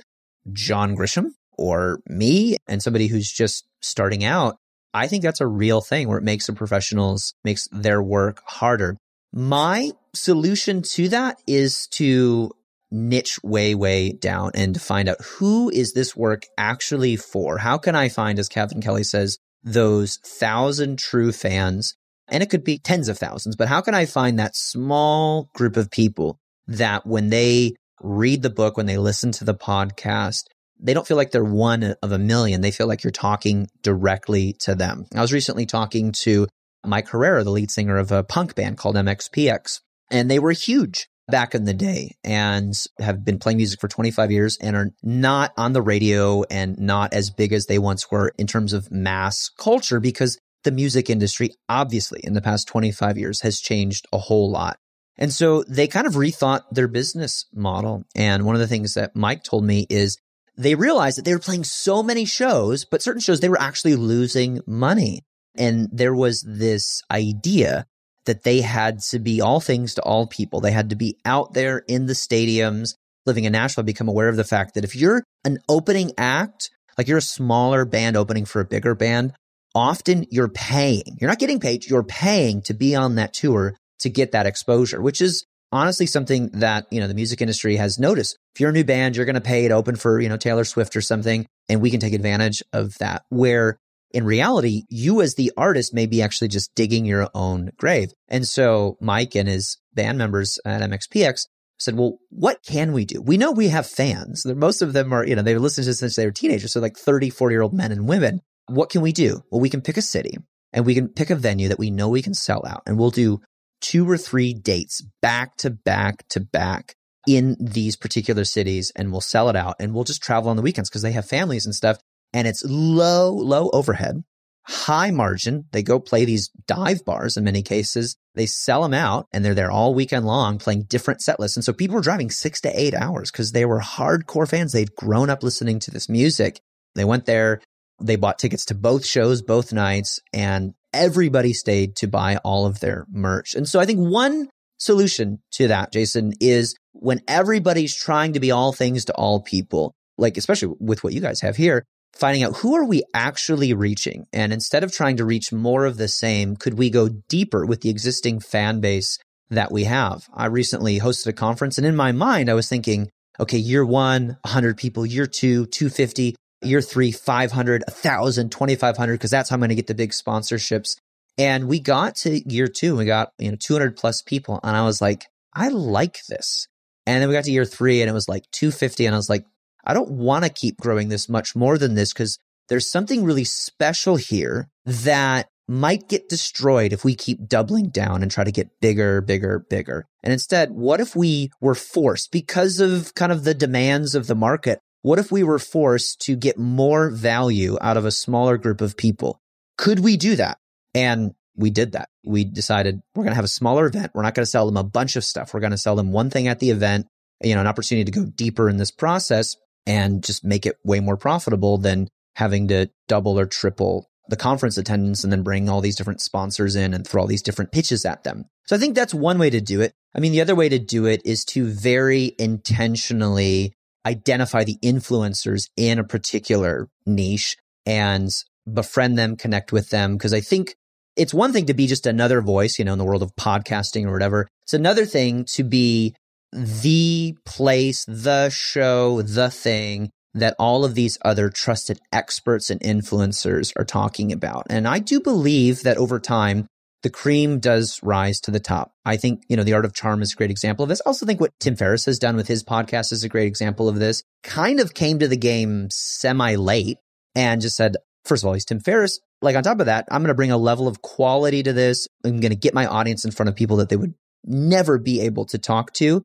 John Grisham or me and somebody who's just starting out. I think that's a real thing where it makes the professionals, makes their work harder. My solution to that is to niche way, way down and find out who is this work actually for? How can I find, as Kevin Kelly says, those thousand true fans? And it could be tens of thousands, but how can I find that small group of people that when they read the book, when they listen to the podcast, they don't feel like they're one of a million. They feel like you're talking directly to them. I was recently talking to Mike Herrera, the lead singer of a punk band called MXPX, and they were huge back in the day and have been playing music for 25 years and are not on the radio and not as big as they once were in terms of mass culture because the music industry, obviously, in the past 25 years has changed a whole lot. And so they kind of rethought their business model. And one of the things that Mike told me is they realized that they were playing so many shows, but certain shows they were actually losing money. And there was this idea that they had to be all things to all people. They had to be out there in the stadiums, living in Nashville, become aware of the fact that if you're an opening act, like you're a smaller band opening for a bigger band, often you're paying. You're not getting paid, you're paying to be on that tour to get that exposure, which is honestly something that, you know, the music industry has noticed. If you're a new band, you're going to pay to open for, you know, Taylor Swift or something, and we can take advantage of that. Where in reality, you as the artist may be actually just digging your own grave. And so Mike and his band members at MXPX said, well, what can we do? We know we have fans. Most of them are, you know, they've listened to us since they were teenagers. So like 30, 40 year old men and women. What can we do? Well, we can pick a city and we can pick a venue that we know we can sell out and we'll do two or three dates back to back to back in these particular cities and we'll sell it out and we'll just travel on the weekends because they have families and stuff and it's low, low overhead, high margin. They go play these dive bars in many cases. They sell them out and they're there all weekend long playing different set lists. And so people were driving six to eight hours because they were hardcore fans. They'd grown up listening to this music. They went there. They bought tickets to both shows, both nights, and everybody stayed to buy all of their merch. And so I think one solution to that, Jason, is when everybody's trying to be all things to all people, like especially with what you guys have here, finding out who are we actually reaching? And instead of trying to reach more of the same, could we go deeper with the existing fan base that we have? I recently hosted a conference and in my mind, I was thinking, okay, year one, 100 people, year two, 250, year three, 500, 1,000, 2,500, because that's how I'm going to get the big sponsorships. And we got to year two, we got, you know, 200 plus people. And I was like, I like this. And then we got to year three and it was like 250. And I was like, I don't want to keep growing this much more than this because there's something really special here that might get destroyed if we keep doubling down and try to get bigger, bigger, bigger. And instead, what if we were forced because of kind of the demands of the market? What if we were forced to get more value out of a smaller group of people? Could we do that? And we did that. We decided we're going to have a smaller event. We're not going to sell them a bunch of stuff. We're going to sell them one thing at the event, you know, an opportunity to go deeper in this process and just make it way more profitable than having to double or triple the conference attendance and then bring all these different sponsors in and throw all these different pitches at them. So I think that's one way to do it. I mean, the other way to do it is to very intentionally identify the influencers in a particular niche and befriend them, connect with them. Cause I think it's one thing to be just another voice, you know, in the world of podcasting or whatever. It's another thing to be the place, the show, the thing that all of these other trusted experts and influencers are talking about. And I do believe that over time, the cream does rise to the top. I think, you know, the art of charm is a great example of this. I also think what Tim Ferriss has done with his podcast is a great example of this. Kind of came to the game semi late and just said, first of all, he's Tim Ferriss. Like on top of that, I'm going to bring a level of quality to this. I'm going to get my audience in front of people that they would never be able to talk to.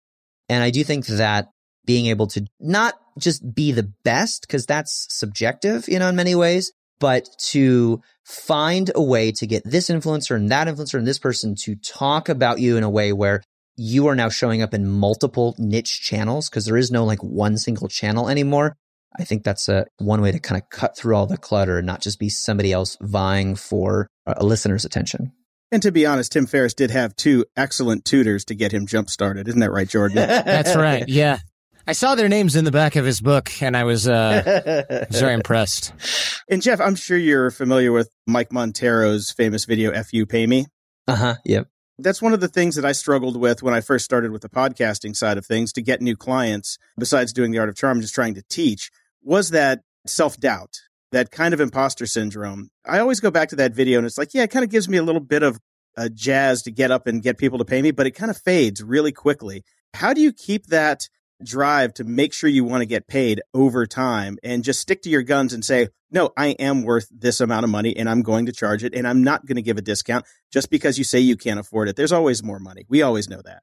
And I do think that being able to not just be the best, because that's subjective, you know, in many ways, but to find a way to get this influencer and that influencer and this person to talk about you in a way where you are now showing up in multiple niche channels because there is no like one single channel anymore. I think that's a one way to kind of cut through all the clutter and not just be somebody else vying for uh, a listener's attention. And to be honest, Tim Ferriss did have two excellent tutors to get him jump started. Isn't that right, Jordan? That's right. Yeah. I saw their names in the back of his book and I was uh, very impressed. And Jeff, I'm sure you're familiar with Mike Monteiro's famous video, F You Pay Me. Uh huh. Yep. That's one of the things that I struggled with when I first started with the podcasting side of things to get new clients, besides doing the art of charm, just trying to teach, was that self doubt, that kind of imposter syndrome. I always go back to that video and it's like, yeah, it kind of gives me a little bit of a jazz to get up and get people to pay me, but it kind of fades really quickly. How do you keep that drive to make sure you want to get paid over time and just stick to your guns and say, no, I am worth this amount of money and I'm going to charge it and I'm not going to give a discount just because you say you can't afford it. There's always more money. We always know that.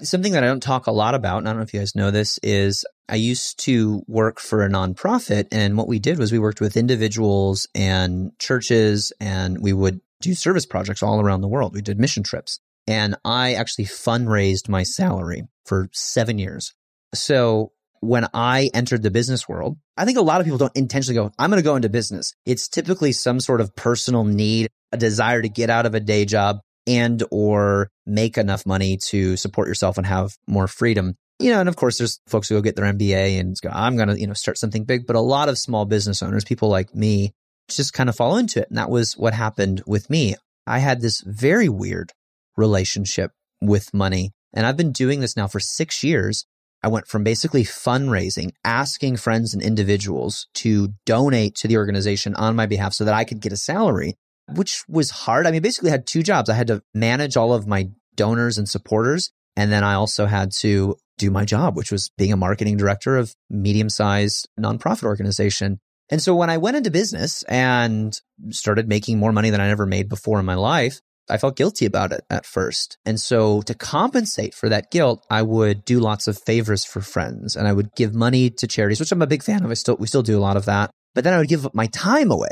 Something that I don't talk a lot about, and I don't know if you guys know this, is I used to work for a nonprofit. And what we did was we worked with individuals and churches, and we would do service projects all around the world. We did mission trips. And I actually fundraised my salary for seven years. So when I entered the business world, I think a lot of people don't intentionally go, I'm going to go into business. It's typically some sort of personal need, a desire to get out of a day job and or make enough money to support yourself and have more freedom. You know, and of course there's folks who go get their MBA and go, I'm going to, you know, start something big, but a lot of small business owners, people like me, just kind of fall into it. And that was what happened with me. I had this very weird relationship with money. And I've been doing this now for six years. I went from basically fundraising, asking friends and individuals to donate to the organization on my behalf so that I could get a salary, which was hard. I mean, basically I had two jobs. I had to manage all of my donors and supporters. And then I also had to do my job, which was being a marketing director of medium sized nonprofit organization. And so when I went into business and started making more money than I ever made before in my life, I felt guilty about it at first. And so to compensate for that guilt, I would do lots of favors for friends and I would give money to charities, which I'm a big fan of. I still, we still do a lot of that. But then I would give my time away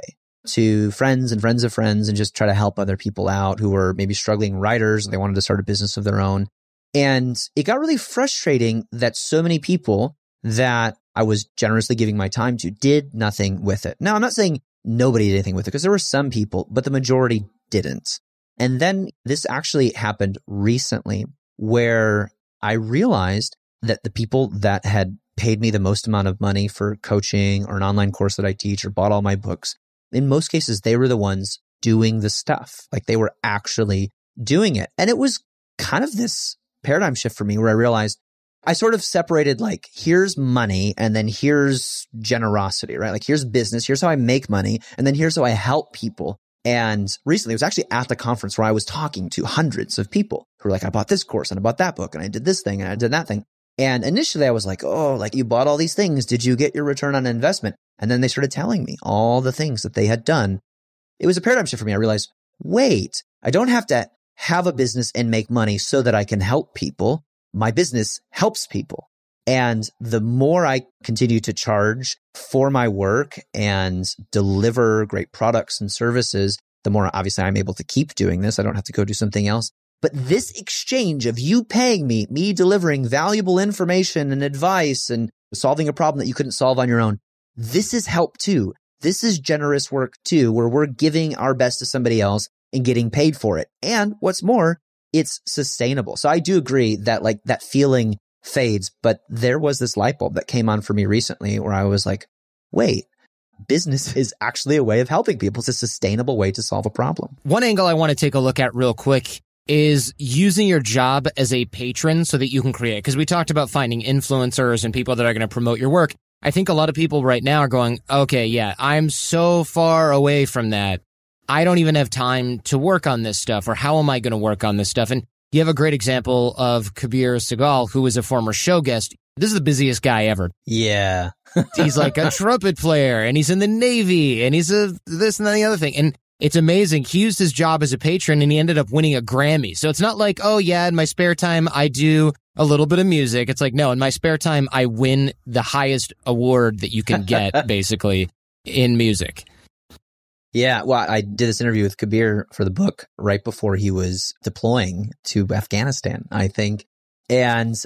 to friends and friends of friends and just try to help other people out who were maybe struggling writers. And they wanted to start a business of their own. And it got really frustrating that so many people that I was generously giving my time to did nothing with it. Now, I'm not saying nobody did anything with it because there were some people, but the majority didn't. And then this actually happened recently where I realized that the people that had paid me the most amount of money for coaching or an online course that I teach or bought all my books, in most cases, they were the ones doing the stuff. Like they were actually doing it. And it was kind of this paradigm shift for me where I realized I sort of separated like, here's money and then here's generosity, right? Like here's business. Here's how I make money. And then here's how I help people. And recently, it was actually at the conference where I was talking to hundreds of people who were like, I bought this course and I bought that book and I did this thing and I did that thing. And initially I was like, oh, like you bought all these things. Did you get your return on investment? And then they started telling me all the things that they had done. It was a paradigm shift for me. I realized, wait, I don't have to have a business and make money so that I can help people. My business helps people. And the more I continue to charge for my work and deliver great products and services, the more obviously I'm able to keep doing this. I don't have to go do something else. But this exchange of you paying me, me delivering valuable information and advice and solving a problem that you couldn't solve on your own, this is help too. This is generous work too, where we're giving our best to somebody else and getting paid for it. And what's more, it's sustainable. So I do agree that like that feeling fades, but there was this light bulb that came on for me recently where I was like, wait, business is actually a way of helping people. It's a sustainable way to solve a problem. One angle I want to take a look at real quick is using your job as a patron so that you can create. Because we talked about finding influencers and people that are going to promote your work. I think a lot of people right now are going, okay, yeah, I'm so far away from that. I don't even have time to work on this stuff, or how am I going to work on this stuff? And you have a great example of Kabir Sehgal, who was a former show guest. This is the busiest guy ever. Yeah. he's like a trumpet player and he's in the Navy and he's a this and the other thing. And it's amazing. He used his job as a patron and he ended up winning a Grammy. So it's not like, oh yeah, in my spare time, I do a little bit of music. It's like, no, in my spare time, I win the highest award that you can get basically in music. Yeah, well, I did this interview with Kabir for the book right before he was deploying to Afghanistan, I think. And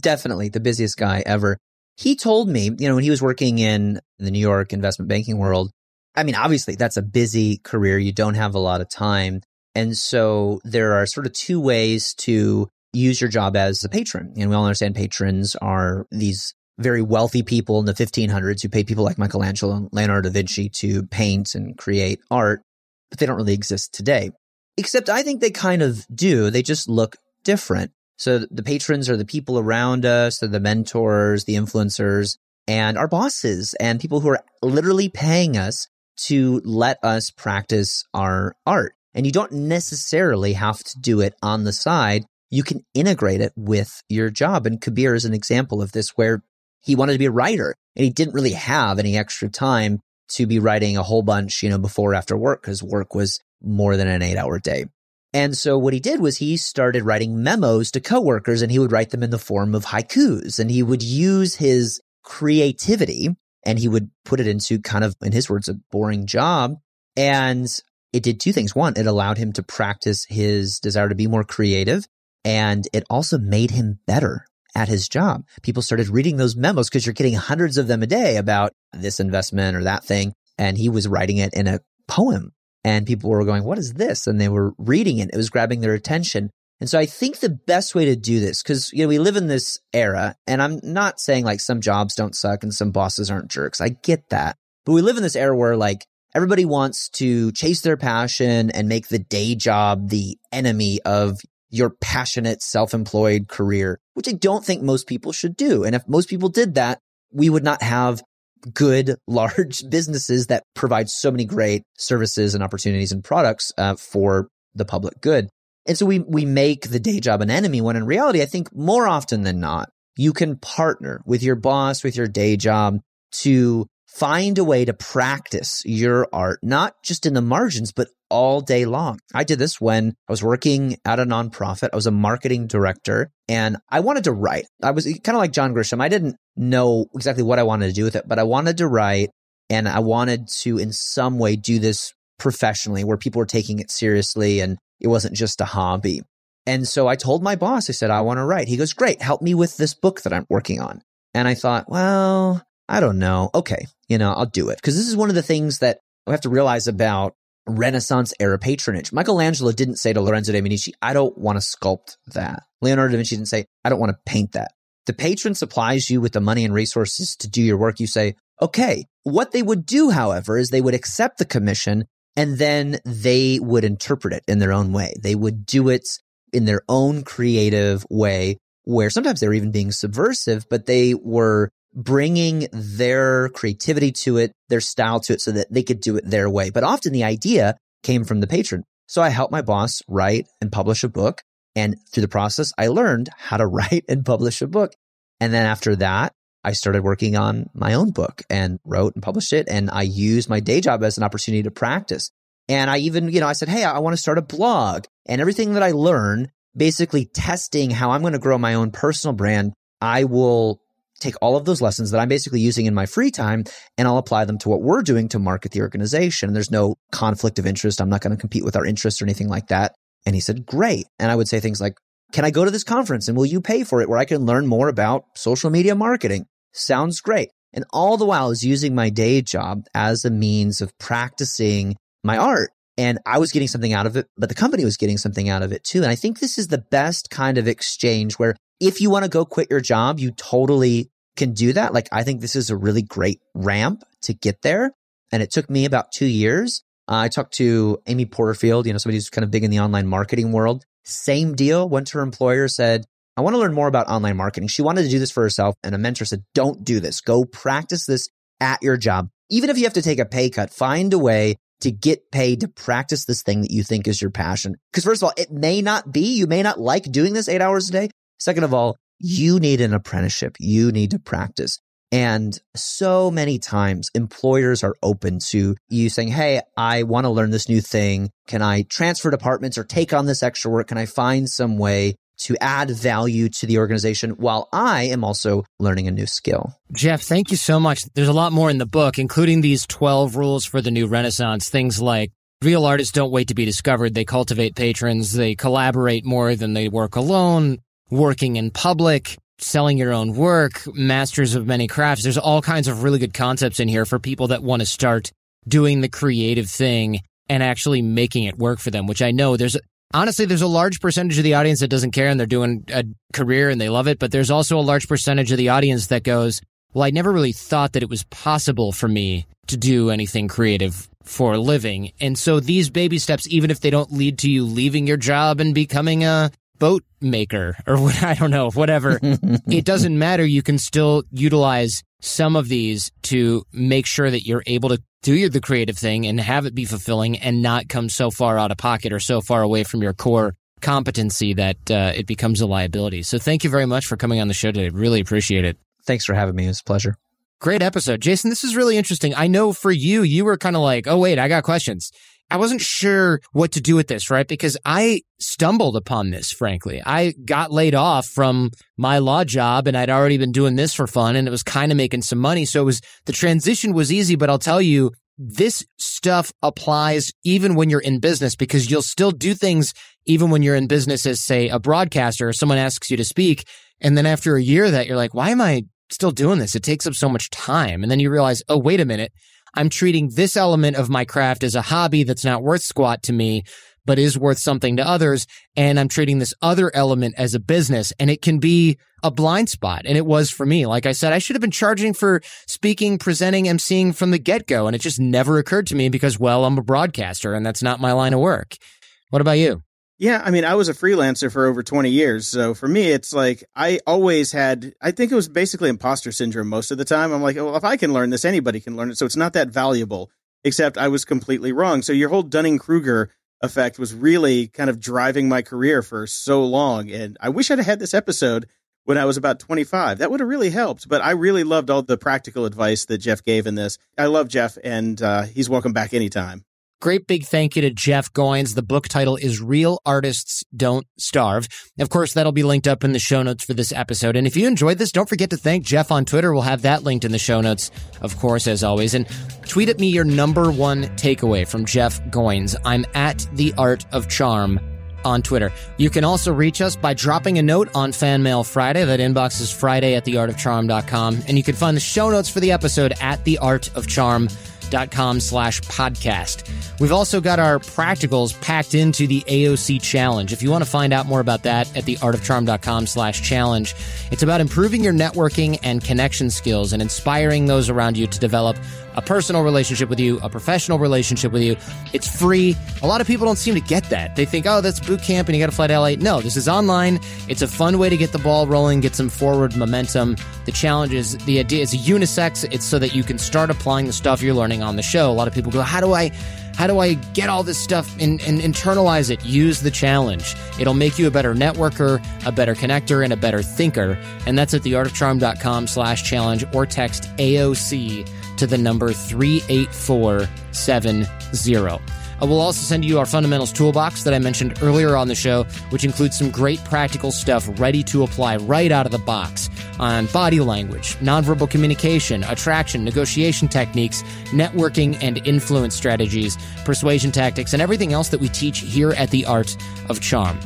definitely the busiest guy ever. He told me, you know, when he was working in the New York investment banking world, I mean, obviously that's a busy career. You don't have a lot of time. And so there are sort of two ways to use your job as a patron. And we all understand patrons are these very wealthy people in the 1500s who paid people like Michelangelo and Leonardo da Vinci to paint and create art, but they don't really exist today. Except I think they kind of do. They just look different. So the patrons are the people around us, they're the mentors, the influencers, and our bosses and people who are literally paying us to let us practice our art. And you don't necessarily have to do it on the side. You can integrate it with your job. And Kabir is an example of this where he wanted to be a writer and he didn't really have any extra time to be writing a whole bunch, you know, before or after work because work was more than an eight hour day. And so what he did was he started writing memos to coworkers and he would write them in the form of haikus and he would use his creativity and he would put it into kind of, in his words, a boring job. And it did two things. One, it allowed him to practice his desire to be more creative and it also made him better at his job. People started reading those memos because you're getting hundreds of them a day about this investment or that thing. And he was writing it in a poem and people were going, what is this? And they were reading it. It was grabbing their attention. And so I think the best way to do this, because you know, we live in this era, and I'm not saying like some jobs don't suck and some bosses aren't jerks. I get that. But we live in this era where like everybody wants to chase their passion and make the day job the enemy of your passionate self-employed career, which I don't think most people should do. And if most people did that, we would not have good, large businesses that provide so many great services and opportunities and products uh, for the public good. And so we, we make the day job an enemy when in reality, I think more often than not, you can partner with your boss, with your day job to find a way to practice your art, not just in the margins, but all day long. I did this when I was working at a nonprofit. I was a marketing director and I wanted to write. I was kind of like John Grisham. I didn't know exactly what I wanted to do with it, but I wanted to write and I wanted to in some way do this professionally where people were taking it seriously and it wasn't just a hobby. And so I told my boss, I said, I want to write. He goes, great. Help me with this book that I'm working on. And I thought, well, I don't know. Okay. You know, I'll do it. Because this is one of the things that we have to realize about Renaissance era patronage. Michelangelo didn't say to Lorenzo de Medici, I don't want to sculpt that. Leonardo da Vinci didn't say, I don't want to paint that. The patron supplies you with the money and resources to do your work. You say, okay. What they would do, however, is they would accept the commission and then they would interpret it in their own way. They would do it in their own creative way where sometimes they were even being subversive, but they were bringing their creativity to it, their style to it so that they could do it their way. But often the idea came from the patron. So I helped my boss write and publish a book. And through the process, I learned how to write and publish a book. And then after that, I started working on my own book and wrote and published it. And I used my day job as an opportunity to practice. And I even, you know, I said, Hey, I want to start a blog and everything that I learn, basically testing how I'm going to grow my own personal brand. I will take all of those lessons that I'm basically using in my free time and I'll apply them to what we're doing to market the organization. And there's no conflict of interest. I'm not going to compete with our interests or anything like that. And he said, great. And I would say things like, can I go to this conference and will you pay for it where I can learn more about social media marketing? Sounds great. And all the while I was using my day job as a means of practicing my art. And I was getting something out of it, but the company was getting something out of it too. And I think this is the best kind of exchange where if you want to go quit your job, you totally can do that. Like, I think this is a really great ramp to get there. And it took me about two years. Uh, I talked to Amy Porterfield, you know, somebody who's kind of big in the online marketing world. Same deal. Went to her employer, said, I want to learn more about online marketing. She wanted to do this for herself. And a mentor said, don't do this. Go practice this at your job. Even if you have to take a pay cut, find a way to get paid to practice this thing that you think is your passion. Because first of all, it may not be, you may not like doing this eight hours a day. Second of all, you need an apprenticeship. You need to practice. And so many times employers are open to you saying, Hey, I want to learn this new thing. Can I transfer departments or take on this extra work? Can I find some way to add value to the organization while I am also learning a new skill? Jeff, thank you so much. There's a lot more in the book, including these 12 rules for the new renaissance. Things like real artists don't wait to be discovered. They cultivate patrons. They collaborate more than they work alone working in public, selling your own work, masters of many crafts. There's all kinds of really good concepts in here for people that want to start doing the creative thing and actually making it work for them, which I know there's honestly, there's a large percentage of the audience that doesn't care and they're doing a career and they love it. But there's also a large percentage of the audience that goes, well, I never really thought that it was possible for me to do anything creative for a living. And so these baby steps, even if they don't lead to you leaving your job and becoming a boat maker or what I don't know, whatever. it doesn't matter. You can still utilize some of these to make sure that you're able to do the creative thing and have it be fulfilling and not come so far out of pocket or so far away from your core competency that uh, it becomes a liability. So thank you very much for coming on the show today. Really appreciate it. Thanks for having me. It was a pleasure. Great episode. Jason, this is really interesting. I know for you, you were kind of like, oh, wait, I got questions. I wasn't sure what to do with this, right? Because I stumbled upon this, frankly. I got laid off from my law job and I'd already been doing this for fun and it was kind of making some money. So it was, the transition was easy, but I'll tell you, this stuff applies even when you're in business because you'll still do things even when you're in business as say a broadcaster or someone asks you to speak. And then after a year that you're like, why am I still doing this? It takes up so much time. And then you realize, oh, wait a minute. I'm treating this element of my craft as a hobby that's not worth squat to me, but is worth something to others. And I'm treating this other element as a business and it can be a blind spot. And it was for me. Like I said, I should have been charging for speaking, presenting, emceeing from the get go. And it just never occurred to me because, well, I'm a broadcaster and that's not my line of work. What about you? Yeah, I mean, I was a freelancer for over 20 years. So for me, it's like I always had, I think it was basically imposter syndrome most of the time. I'm like, well, if I can learn this, anybody can learn it. So it's not that valuable, except I was completely wrong. So your whole Dunning Kruger effect was really kind of driving my career for so long. And I wish I'd had this episode when I was about 25. That would have really helped. But I really loved all the practical advice that Jeff gave in this. I love Jeff, and uh, he's welcome back anytime. Great big thank you to Jeff Goins. The book title is Real Artists Don't Starve. Of course, that'll be linked up in the show notes for this episode. And if you enjoyed this, don't forget to thank Jeff on Twitter. We'll have that linked in the show notes, of course, as always. And tweet at me your number one takeaway from Jeff Goins. I'm at the art of charm on Twitter. You can also reach us by dropping a note on Fan Mail Friday. That inbox is Friday at theartofcharm.com. And you can find the show notes for the episode at theartofcharm.com com slash podcast. We've also got our practicals packed into the AOC challenge. If you want to find out more about that at theartofcharm.com slash challenge, it's about improving your networking and connection skills and inspiring those around you to develop a personal relationship with you, a professional relationship with you. It's free. A lot of people don't seem to get that. They think, oh, that's boot camp and you got to fly to LA. No, this is online. It's a fun way to get the ball rolling, get some forward momentum. The challenge is the idea is unisex. It's so that you can start applying the stuff you're learning on the show. A lot of people go, how do I how do I get all this stuff and, and, internalize it? Use the challenge. It'll make you a better networker, a better connector, and a better thinker. And that's at theartofcharm.com slash challenge or text AOC to the number 38470. I will also send you our fundamentals toolbox that I mentioned earlier on the show, which includes some great practical stuff ready to apply right out of the box. on body language, nonverbal communication, attraction, negotiation techniques, networking and influence strategies, persuasion tactics, and everything else that we teach here at the Art of Charm.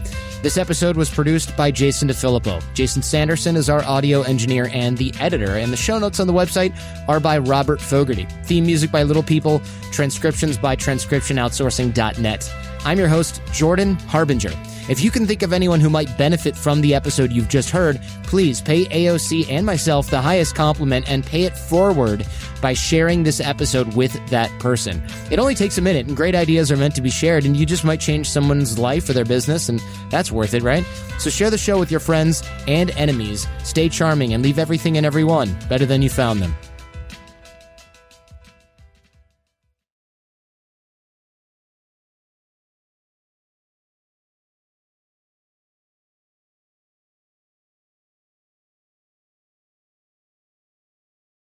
This episode was produced by Jason DeFilippo. Jason Sanderson is our audio engineer and the editor, and the show notes on the website are by Robert Fogarty. Theme music by Little People, transcriptions by transcriptionoutsourcing.net. I'm your host, Jordan Harbinger. If you can think of anyone who might benefit from the episode you've just heard, please pay AOC and myself the highest compliment and pay it forward by sharing this episode with that person. It only takes a minute, and great ideas are meant to be shared, and you just might change someone's life or their business, and that's worth it, right? So share the show with your friends and enemies. Stay charming and leave everything and everyone better than you found them.